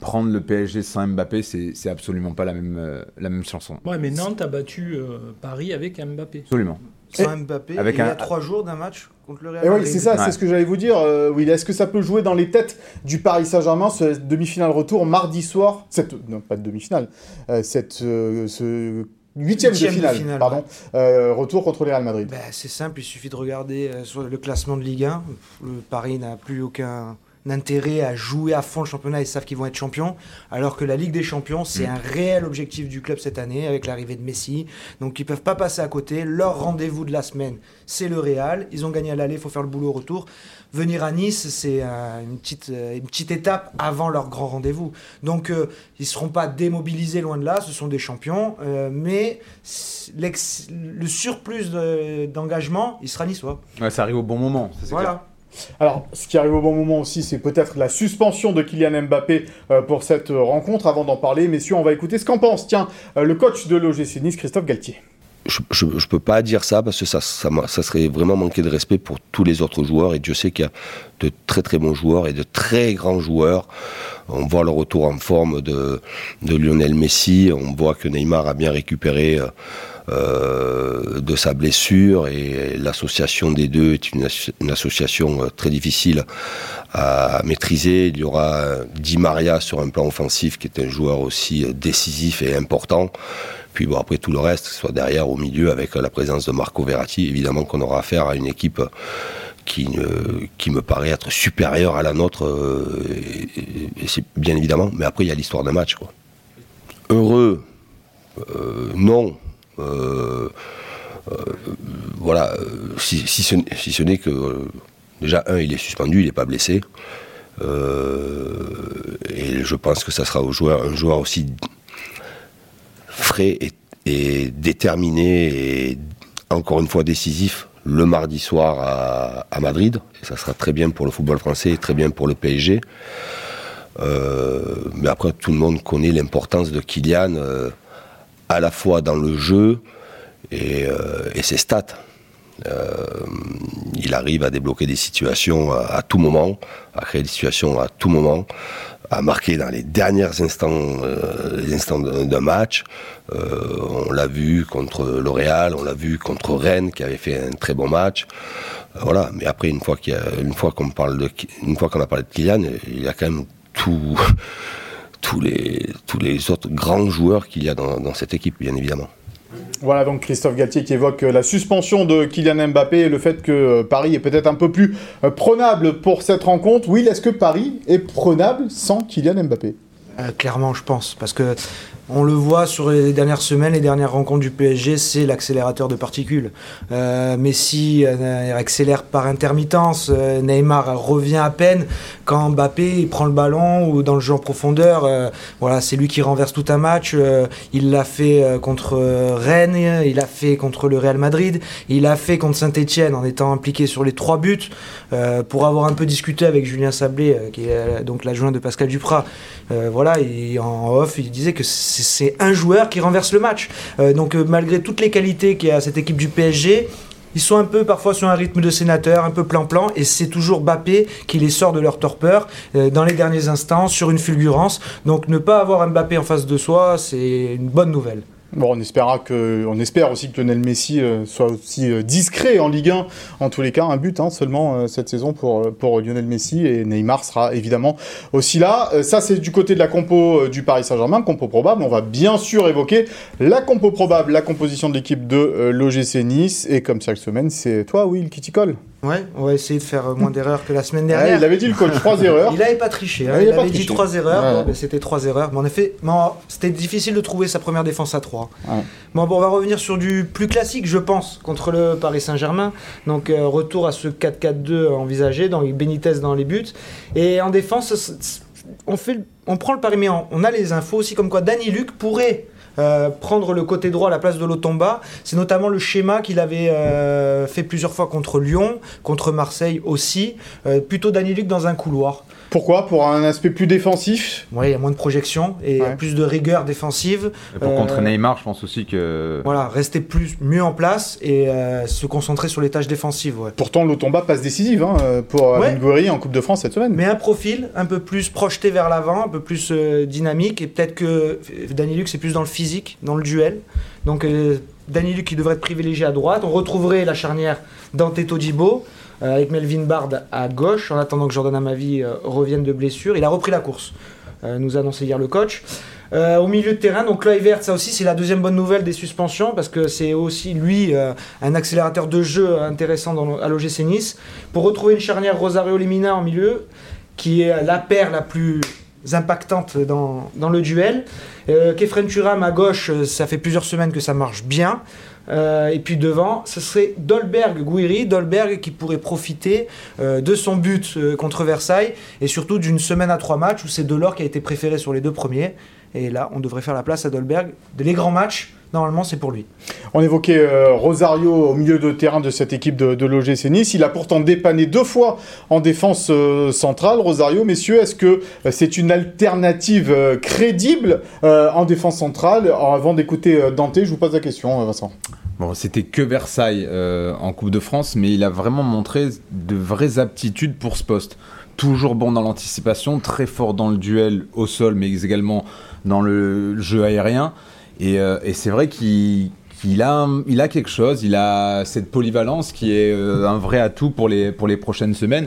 S2: prendre le PSG sans Mbappé, c'est absolument pas la même, la même chanson.
S4: Ouais, mais Nantes a battu Paris avec Mbappé.
S2: Absolument
S3: sans Mbappé avec il y a trois jours d'un match contre le Real
S1: et oui, c'est ça, c'est ce que j'allais vous dire. Euh, oui, est-ce que ça peut jouer dans les têtes du Paris Saint-Germain, ce demi-finale retour mardi soir Cette, non, pas de demi-finale. Euh, cette, euh, ce huitième de finale, pardon, retour contre le Real Madrid.
S3: Ben, c'est simple, il suffit de regarder sur le classement de Ligue 1. Le Paris n'a plus aucun intérêt à jouer à fond le championnat, ils savent qu'ils vont être champions, alors que la Ligue des Champions, c'est mm. un réel objectif du club cette année avec l'arrivée de Messi. Donc ils peuvent pas passer à côté. Leur rendez-vous de la semaine, c'est le Real. Ils ont gagné à l'aller, il faut faire le boulot au retour. Venir à Nice, c'est euh, une, petite, euh, une petite étape avant leur grand rendez-vous. Donc euh, ils ne seront pas démobilisés loin de là, ce sont des champions, mais le surplus d'engagement, il sera niçois.
S2: Ouais, ça arrive au bon moment.
S3: Voilà.
S1: Alors, ce qui arrive au bon moment aussi, c'est peut-être la suspension de Kylian Mbappé euh, pour cette euh, rencontre. Avant d'en parler, messieurs, on va écouter ce qu'en pense, tiens, euh, le coach de l'OGC Nice, Christophe Galtier.
S12: Je ne peux pas dire ça parce que ça, serait vraiment manquer de respect pour tous les autres joueurs. Et Dieu sait qu'il y a de très très bons joueurs et de très grands joueurs. On voit le retour en forme de, Lionel Messi. On voit que Neymar a bien récupéré. De sa blessure et l'association des deux est une, association euh, très difficile à maîtriser. Il y aura euh, Di Maria sur un plan offensif qui est un joueur aussi décisif et important. Puis bon, après tout le reste, soit derrière, au milieu, avec la présence de Marco Verratti, évidemment qu'on aura affaire à une équipe qui, qui me paraît être supérieure à la nôtre, bien évidemment, mais après il y a l'histoire d'un match. Quoi. Heureux, non, euh, euh, voilà, si, si, ce, n'est que déjà un, il est suspendu, il n'est pas blessé. Euh, et je pense que ça sera un joueur aussi frais et, déterminé et encore une fois décisif le mardi soir à, Madrid. Ça sera très bien pour le football français et très bien pour le PSG. mais après, tout le monde connaît l'importance de Kylian à la fois dans le jeu et, euh, ses stats. Euh, il arrive à débloquer des situations à, tout moment, à créer des situations à tout moment, à marquer dans les derniers instants, euh, instants d'un match. on l'a vu contre L'Oréal, on l'a vu contre Rennes qui avait fait un très bon match. voilà. Mais après, une fois parle de, une fois qu'on a parlé de Kylian, il y a quand même tout tous les, tous les autres grands joueurs qu'il y a dans, dans cette équipe, bien évidemment.
S1: Voilà donc Christophe Galtier qui évoque euh, la suspension de Kylian Mbappé et le fait que euh, Paris est peut-être un peu plus euh, prenable pour cette rencontre. Oui, est-ce que Paris est prenable sans Kylian Mbappé?
S3: Clairement, je pense. Parce que on le voit sur les dernières semaines, les dernières rencontres du PSG, c'est l'accélérateur de particules. Euh, Messi euh, accélère par intermittence, euh, Neymar revient à peine. Quand Mbappé prend le ballon ou dans le jeu en profondeur, euh, voilà, c'est lui qui renverse tout un match. Il l'a fait contre Rennes, il l'a fait contre le Real Madrid, il l'a fait contre Saint-Etienne en étant impliqué sur les trois buts. pour avoir un peu discuté avec Julien Sablé, qui est donc l'adjoint de Pascal Duprat, voilà, en off, il disait que un joueur qui renverse le match. Euh, donc euh, malgré toutes les qualités qu'il y a à cette équipe du PSG, ils sont un peu parfois sur un rythme de sénateur, un peu plan-plan, et c'est toujours Mbappé qui les sort de leur torpeur euh, dans les derniers instants, sur une fulgurance. Donc ne pas avoir Mbappé en face de soi, c'est une bonne nouvelle.
S1: Bon, on, que, on espère aussi que Lionel Messi euh, soit aussi euh, discret en Ligue 1. En tous les cas, un but hein, seulement euh, cette saison pour, pour Lionel Messi et Neymar sera évidemment aussi là. ça, c'est du côté de la compo du Paris Saint-Germain, compo probable. On va bien sûr évoquer la compo probable, la composition de l'équipe de l'OGC Nice. Et comme chaque semaine, c'est toi, Will, qui t'y colle.
S3: Ouais, on va essayer de faire moins d'erreurs que la semaine dernière.
S1: il avait dit le coach, trois erreurs.
S3: Il n'avait pas triché. Hein. il, avait dit trois erreurs. c'était trois erreurs. Mais en effet, c'était difficile de trouver sa première défense à trois. Bon, bon, on va revenir sur du plus classique, je pense, contre le Paris Saint-Germain. Donc, euh, retour à ce 4-4-2 envisagé, dans Benitez dans les buts. Et en défense, on, fait, on prend le pari, mais on a les infos aussi comme quoi Danny Luc pourrait euh, prendre le côté droit à la place de Lotomba. C'est notamment le schéma qu'il avait euh, fait plusieurs fois contre Lyon, contre Marseille aussi. Euh, plutôt Danny Luc dans un couloir.
S1: Pourquoi? Pour un aspect plus défensif?
S3: Oui, il y a moins de projection et plus de rigueur défensive.
S2: Et pour contrer Neymar, je pense aussi que.
S3: Voilà, rester plus, mieux en place et se concentrer sur les tâches défensives. Ouais.
S1: Pourtant, Lotomba passe décisive hein, pour ouais. en Coupe de France cette semaine.
S3: Mais un profil un peu plus projeté vers l'avant, un peu plus dynamique et peut-être que Danny Luc, c'est plus dans le physique dans le duel. Donc euh, Danny Luc qui devrait être privilégié à droite. On retrouverait la charnière Dante Todibo euh, avec Melvin Bard à gauche en attendant que Jordan Amavi euh, revienne de blessure. Il a repris la course, nous a annoncé hier le coach. au milieu de terrain, donc Vert, ça aussi c'est la deuxième bonne nouvelle des suspensions parce que c'est aussi lui un accélérateur de jeu intéressant dans, à l'OGC Nice. Pour retrouver une charnière Rosario Limina en milieu, qui est la paire la plus impactante dans, dans le duel. Euh, Kefren Turam à gauche, euh, ça fait plusieurs semaines que ça marche bien. Euh, et puis devant, ce serait Dolberg Guiri, Dolberg qui pourrait profiter de son but contre Versailles et surtout d'une semaine à trois matchs où c'est Delors qui a été préféré sur les deux premiers. Et là, on devrait faire la place à Dolberg. Les grands matchs, normalement, c'est pour lui.
S1: On évoquait euh, Rosario au milieu de terrain de cette équipe de, de l'OGC Nice. Il a pourtant dépanné deux fois en défense euh, centrale. Rosario, messieurs, est-ce que euh, c'est une alternative crédible en défense centrale? Avant d'écouter Dante, je vous pose la question, Vincent.
S2: Bon, c'était que Versailles en Coupe de France, mais il a vraiment montré de vraies aptitudes pour ce poste. Toujours bon dans l'anticipation, très fort dans le duel au sol, mais également dans le jeu aérien. Euh, et, c'est vrai qu'il a, quelque chose, il a cette polyvalence qui est euh, un vrai atout pour les, pour les prochaines semaines.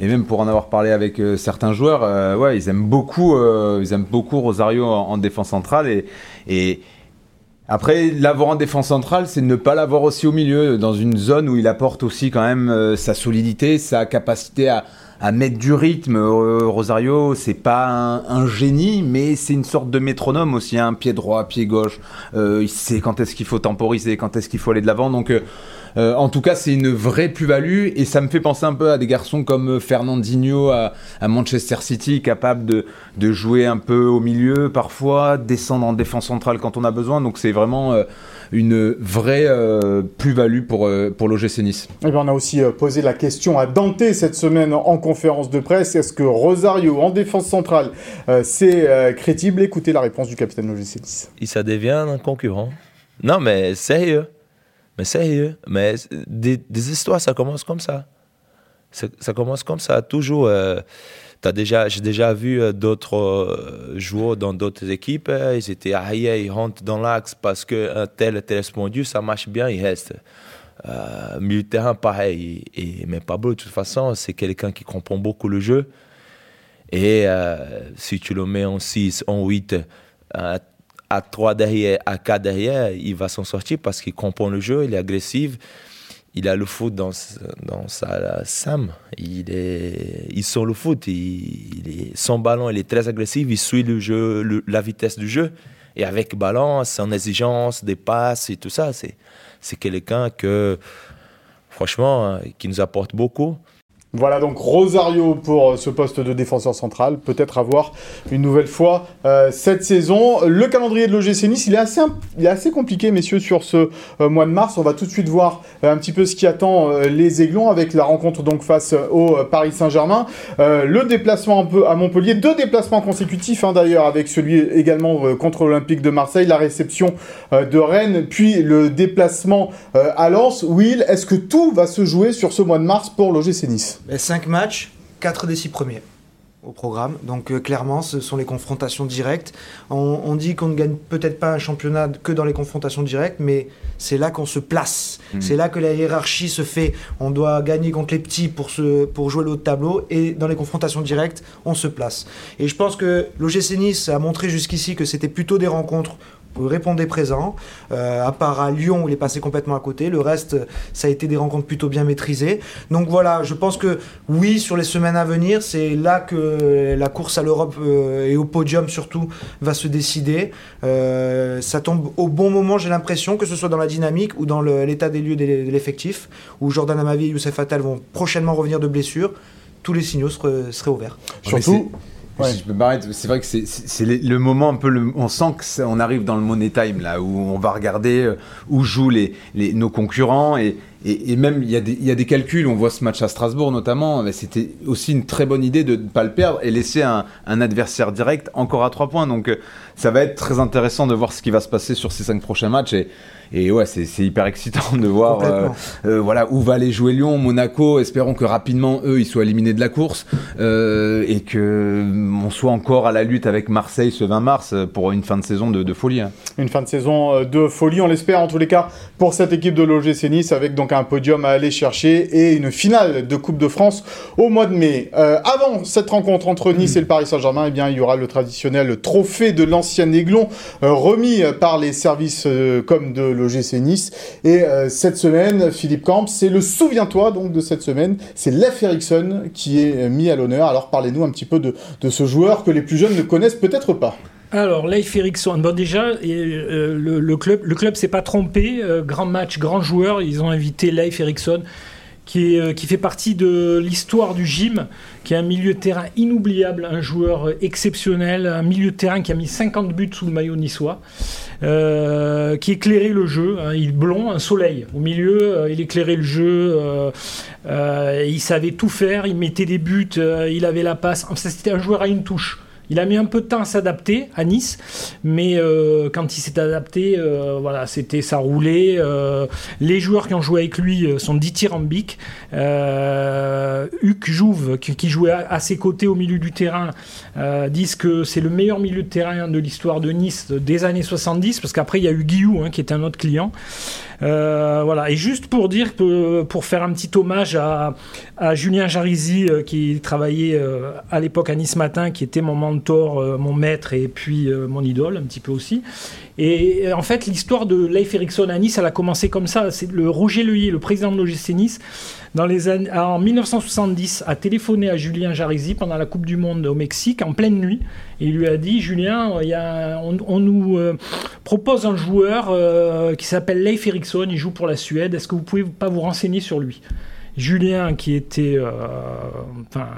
S2: Et même pour en avoir parlé avec euh, certains joueurs, ouais, ils aiment beaucoup, ils aiment beaucoup Rosario en, défense centrale. Et, et après, l'avoir en défense centrale, c'est ne pas l'avoir aussi au milieu, dans une zone où il apporte aussi quand même sa solidité, sa capacité à, à mettre du rythme. Euh, Rosario, c'est pas un, génie, mais c'est une sorte de métronome aussi, un hein. pied droit, pied gauche. Euh, il sait quand est-ce qu'il faut temporiser, quand est-ce qu'il faut aller de l'avant. Donc, euh, en tout cas, c'est une vraie plus-value et ça me fait penser un peu à des garçons comme Fernandinho à, Manchester City, capable de, de, jouer un peu au milieu parfois, descendre en défense centrale quand on a besoin. Donc, c'est vraiment une vraie euh, plus-value pour, euh, pour l'OGC Nice.
S1: Et eh bien, on a aussi euh, posé la question à Dante cette semaine en conférence de presse. Est-ce que Rosario en défense centrale, c'est crédible? Écoutez la réponse du capitaine de l'OGC Nice.
S11: Et ça devient un concurrent. Non, mais sérieux. Mais sérieux. Mais des, des histoires, ça commence comme ça. Ça commence comme ça. Toujours déjà, j'ai déjà vu euh, d'autres euh, joueurs dans d'autres équipes. Euh, ils étaient arrière, ils rentrent dans l'axe parce qu'un tel tel ça marche bien, ils restent. Euh, milieu de terrain, pareil. Et, mais Pablo, de toute façon, c'est quelqu'un qui comprend beaucoup le jeu. Et si tu le mets en 6, en 8, à, à 3 derrière, à 4 derrière, il va s'en sortir parce qu'il comprend le jeu, il est agressif. Il a le foot dans, dans sa Sam. Il, est, il sent le foot. Il, est, son ballon, il est très agressif. Il suit le jeu, la vitesse du jeu. Et avec ballon, son exigence, des passes et tout ça, c'est, c'est quelqu'un que, franchement, hein, qui nous apporte beaucoup.
S1: Voilà donc Rosario pour euh, ce poste de défenseur central. Peut-être avoir une nouvelle fois euh, cette saison. Le calendrier de l'OGC Nice, il est assez, il est assez compliqué, messieurs, sur ce euh, mois de mars. On va tout de suite voir un petit peu ce qui attend les Aiglons avec la rencontre donc face au Paris Saint-Germain. Le déplacement un peu à Montpellier, deux déplacements consécutifs hein, d'ailleurs, avec celui également contre l'Olympique de Marseille, la réception de Rennes, puis le déplacement à Lens. Will, est-ce que tout va se jouer sur ce mois de mars pour l'OGC Nice?
S3: 5 matchs, 4 des 6 premiers au programme. Donc euh, clairement, ce sont les confrontations directes. On, on dit qu'on ne gagne peut-être pas un championnat que dans les confrontations directes, mais c'est là qu'on se place.
S2: Mhm.
S3: C'est là que la hiérarchie se fait. On doit gagner contre les petits pour, se, pour jouer le haut de tableau, et dans les confrontations directes, on se place. Et je pense que l'OGC Nice a montré jusqu'ici que c'était plutôt des rencontres répondait présent, euh, à part à Lyon où il est passé complètement à côté. Le reste, ça a été des rencontres plutôt bien maîtrisées. Donc voilà, je pense que oui, sur les semaines à venir, c'est là que la course à l'Europe euh, et au podium surtout va se décider. Euh, ça tombe au bon moment, j'ai l'impression, que ce soit dans la dynamique ou dans l'état des lieux de l'effectif, où Jordan Amavi et Youssef Attal vont prochainement revenir de blessure. Tous les signaux seraient, seraient ouverts.
S1: Surtout,
S2: Si je peux permettre, c'est vrai que c'est- c'est c'est le moment un peu, le- on sent que on arrive dans le money time là, où on va regarder euh, où jouent les, les- nos concurrents et, et, et même il y, a des- il y a des calculs. On voit ce match à Strasbourg notamment. mais C'était aussi une très bonne idée de ne pas le perdre et laisser un, un adversaire direct encore à trois points. Donc euh, ça va être très intéressant de voir ce qui va se passer sur ces cinq prochains matchs et, et ouais, c'est hyper excitant de voir euh, euh, voilà où va aller jouer Lyon, Monaco. Espérons que rapidement eux ils soient éliminés de la course euh, et que mm, on soit encore à la lutte avec Marseille ce 20 mars pour une fin de saison de, de folie. hein.
S1: Une fin de saison de folie, on l'espère en tous les cas pour cette équipe de l'OGC Nice avec donc un podium à aller chercher et une finale de Coupe de France au mois de mai. Euh, avant cette rencontre entre Nice et le Paris Saint-Germain, eh bien il y aura le traditionnel trophée de l'ancien Aiglon euh, remis par les services euh, comme de l'OGC Nice. Et cette semaine, Philippe Camp, c'est le souviens-toi donc de cette semaine, c'est Leif Erikson qui est mis à l'honneur. Alors parlez-nous un petit peu de, de ce joueur que les plus jeunes ne connaissent peut-être pas.
S4: Alors, Leif Erikson, bon déjà, euh, le, club le s'est pas trompé. euh, grand match, grand joueur. Ils ont invité Leif Erikson, qui, est, euh, qui fait partie de l'histoire du gym, qui est un milieu de terrain inoubliable, un joueur exceptionnel, un milieu de terrain qui a mis 50 buts sous le maillot niçois, qui éclairait le jeu. hein. il blond, un soleil au milieu, il éclairait le jeu. il savait tout faire, il mettait des buts, il avait la passe. C'était un joueur à une touche. Il a mis un peu de temps à s'adapter à Nice, mais euh, quand il s'est adapté, euh, voilà, c'était ça roulait. euh, les joueurs qui ont joué avec lui sont dithyrambiques. Euh, Hugues Jouve, qui, jouait à, ses côtés au milieu du terrain, disent que c'est le meilleur milieu de terrain de l'histoire de Nice des années 70, parce qu'après il y a eu Guillou, hein, qui était un autre client. Euh, voilà. Et juste pour dire pour faire un petit hommage à, Julien Jarizi euh, qui travaillait euh, à l'époque à Nice Matin, qui était mon mentor, mon maître et puis mon idole un petit peu aussi. Et euh, en fait, l'histoire de Leif Erikson à Nice, elle a commencé comme ça. C'est le Roger Leuillet, le président de l'OGC Nice, années, en 1970, a téléphoné à Julien Jarizi pendant la Coupe du Monde au Mexique en pleine nuit. Et il lui a dit Julien, on, nous euh, propose un joueur euh, qui s'appelle Leif Erikson, il joue pour la Suède. Est-ce que vous pouvez pas vous renseigner sur lui? Julien, qui était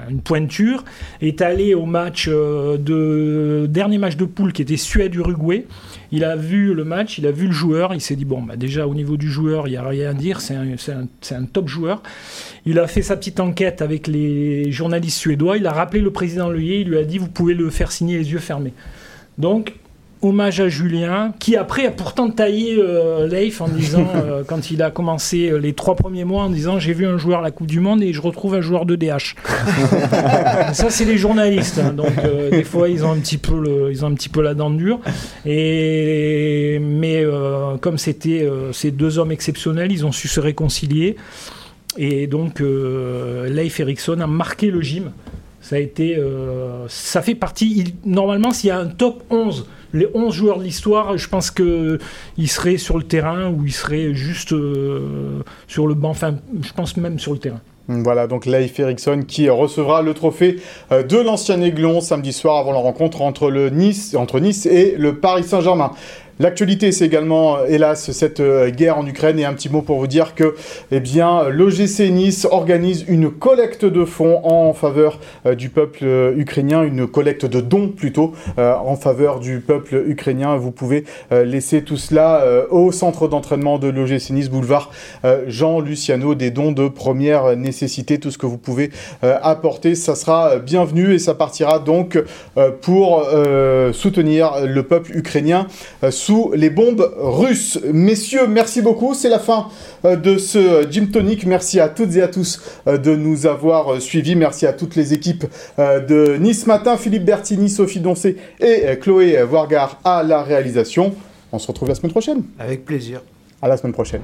S4: une pointure, est allé au match de dernier match de poule qui était Suède-Uruguay. Il a vu le match, il a vu le joueur, il s'est dit bon, bah déjà au niveau du joueur, il n'y a rien à dire, c'est un, un top joueur. Il a fait sa petite enquête avec les journalistes suédois, il a rappelé le président Leuillet, il lui a dit vous pouvez le faire signer les yeux fermés. Donc, hommage à Julien, qui après a pourtant taillé euh, Leif en disant, euh, quand il a commencé euh, les trois premiers mois, en disant j'ai vu un joueur à la Coupe du Monde et je retrouve un joueur de DH. Ça, c'est les journalistes, hein, donc euh, des fois ils ont un petit peu le, ils ont un petit peu la dent dure. Et mais comme c'était ces deux hommes exceptionnels, ils ont su se réconcilier. Et donc, Leif Erikson a marqué le gym Ça a été, ça fait partie. normalement, s'il y a un top 11 les 11 joueurs de l'histoire, je pense qu'ils seraient sur le terrain ou ils seraient juste sur le banc, enfin, je pense même sur le terrain.
S1: Voilà, donc Leif Eriksson qui recevra le trophée de l'ancien Aiglon samedi soir avant la rencontre entre, le nice, entre Nice et le Paris Saint-Germain. L'actualité, c'est également, euh, hélas, cette euh, guerre en Ukraine. Et un petit mot pour vous dire que, eh bien, l'OGC Nice organise une collecte de fonds en faveur euh, du peuple ukrainien, une collecte de dons plutôt en faveur du peuple ukrainien. Vous pouvez laisser tout cela au centre d'entraînement de l'OGC Nice, boulevard Jean Luciano, des dons de première nécessité. Tout ce que vous pouvez apporter, ça sera bienvenu et ça partira donc pour soutenir le peuple ukrainien sous les bombes russes. Messieurs, merci beaucoup. C'est la fin euh, de ce Gym Tonic. Merci à toutes et à tous euh, de nous avoir euh, suivis. Merci à toutes les équipes de Nice Matin, Philippe Bertini, Sophie Doncé et Chloé Wargar à la réalisation. On se retrouve la semaine prochaine.
S3: Avec plaisir.
S1: À la semaine prochaine.